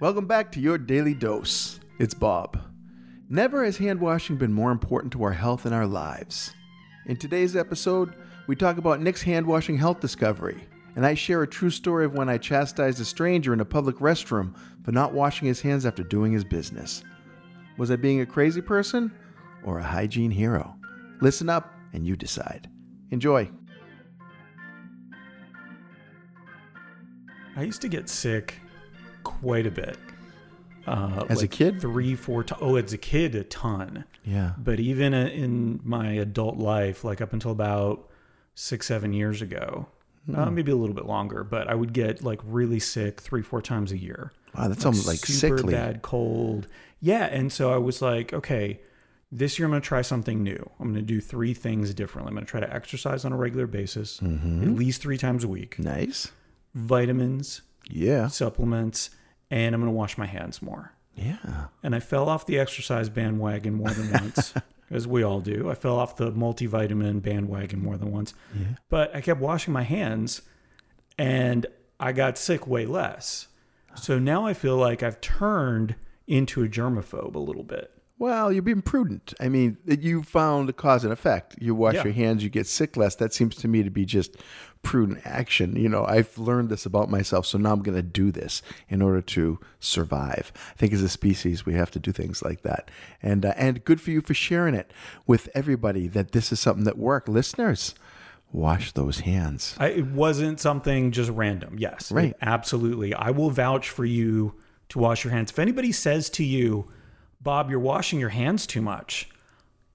Welcome back to your daily dose. It's Bob. Never has hand washing been more important to our health and our lives. In today's episode, we talk about Nick's hand washing health discovery, and I share a true story of when I chastised a stranger in a public restroom for not washing his hands after doing his business. Was I being a crazy person or a hygiene hero? Listen up and you decide. Enjoy. I used to get sick quite a bit. Uh, As a kid? three, four times. Oh, as a kid, a ton. Yeah. But even uh, in my adult life, like up until about six, seven years ago, Hmm. uh, maybe a little bit longer, but I would get like really sick three, four times a year. Wow, that's almost like super sickly. bad cold. Yeah, and so I was like, okay, this year I'm going to try something new. I'm going to do three things differently. I'm going to try to exercise on a regular basis, Mm-hmm. at least three times a week. Nice. Vitamins, Yeah. supplements, and I'm going to wash my hands more. Yeah. And I fell off the exercise bandwagon more than once, as we all do. I fell off the multivitamin bandwagon more than once. Yeah. But I kept washing my hands and I got sick way less. So now I feel like I've turned into a germaphobe a little bit. Well, you're being prudent. I mean, you found a cause and effect. You wash Yeah. your hands, you get sick less. That seems to me to be just prudent action. You know, I've learned this about myself, so now I'm going to do this in order to survive. I think as a species, we have to do things like that. And uh, and good for you for sharing it with everybody that this is something that worked. Listeners, wash those hands. I, it wasn't something just random. Yes. Right. absolutely. I will vouch for you to wash your hands. If anybody says to you, Bob, you're washing your hands too much,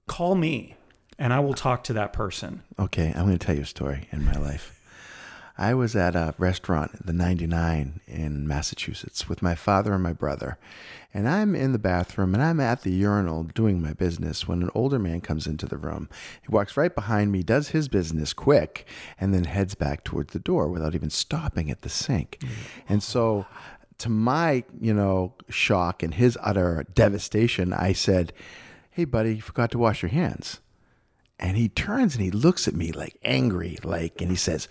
call me and I will talk to that person. Okay, I'm going to tell you a story in my life. I was at a restaurant, the 99 in Massachusetts, with my father and my brother. And I'm in the bathroom and I'm at the urinal doing my business when an older man comes into the room. He walks right behind me, does his business quick, and then heads back towards the door without even stopping at the sink. And so, to my, you know, shock and his utter devastation, I said, Hey, buddy, you forgot to wash your hands. And he turns and he looks at me like angry, like, and he says,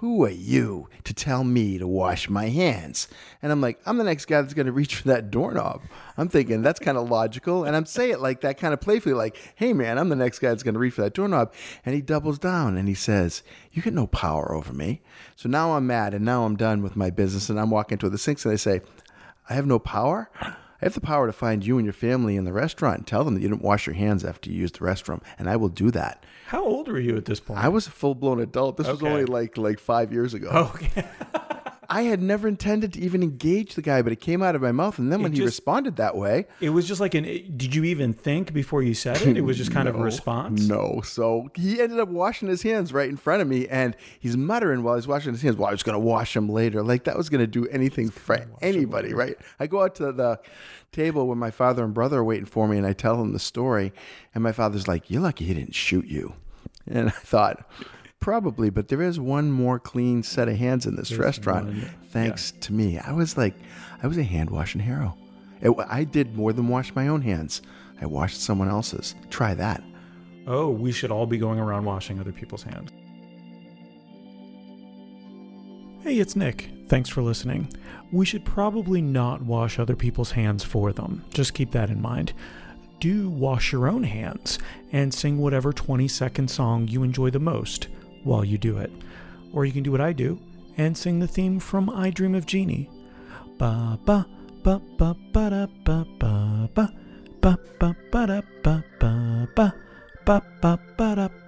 Who are you to tell me to wash my hands? And I'm like, I'm the next guy that's going to reach for that doorknob. I'm thinking that's kind of logical. And I'm saying it like that kind of playfully, like, Hey, man, I'm the next guy that's going to reach for that doorknob. And he doubles down and he says, You get no power over me. So now I'm mad and now I'm done with my business and I'm walking toward the sinks and I say, I have no power. I have the power to find you and your family in the restaurant and tell them that you didn't wash your hands after you used the restroom, and I will do that. How old were you at this point? I was a full blown adult. This was Okay. only like like five years ago. okay. I had never intended to even engage the guy, but it came out of my mouth, and then when he responded that way, It was just like an. Did you even think before you said it? It was just kind of a response. no. So he ended up washing his hands right in front of me, and he's muttering while he's washing his hands. Well, I was going to wash them later. Like that was going to do anything for anybody, right? I go out to the table where my father and brother are waiting for me, and I tell them the story, and my father's like, "You're lucky he didn't shoot you," and I thought. Probably, but there is one more clean set of hands in this restaurant, one, thanks to me. I was like, I was a hand washing hero. It, I did more than wash my own hands. I washed someone else's. Try that. Oh, we should all be going around washing other people's hands. Hey, it's Nick. Thanks for listening. We should probably not wash other people's hands for them. Just keep that in mind. Do wash your own hands and sing whatever 20 second song you enjoy the most while you do it. Or you can do what I do and sing the theme from I Dream of Jeannie. Ba ba ba ba ba da ba ba ba ba ba ba da ba ba ba ba ba ba da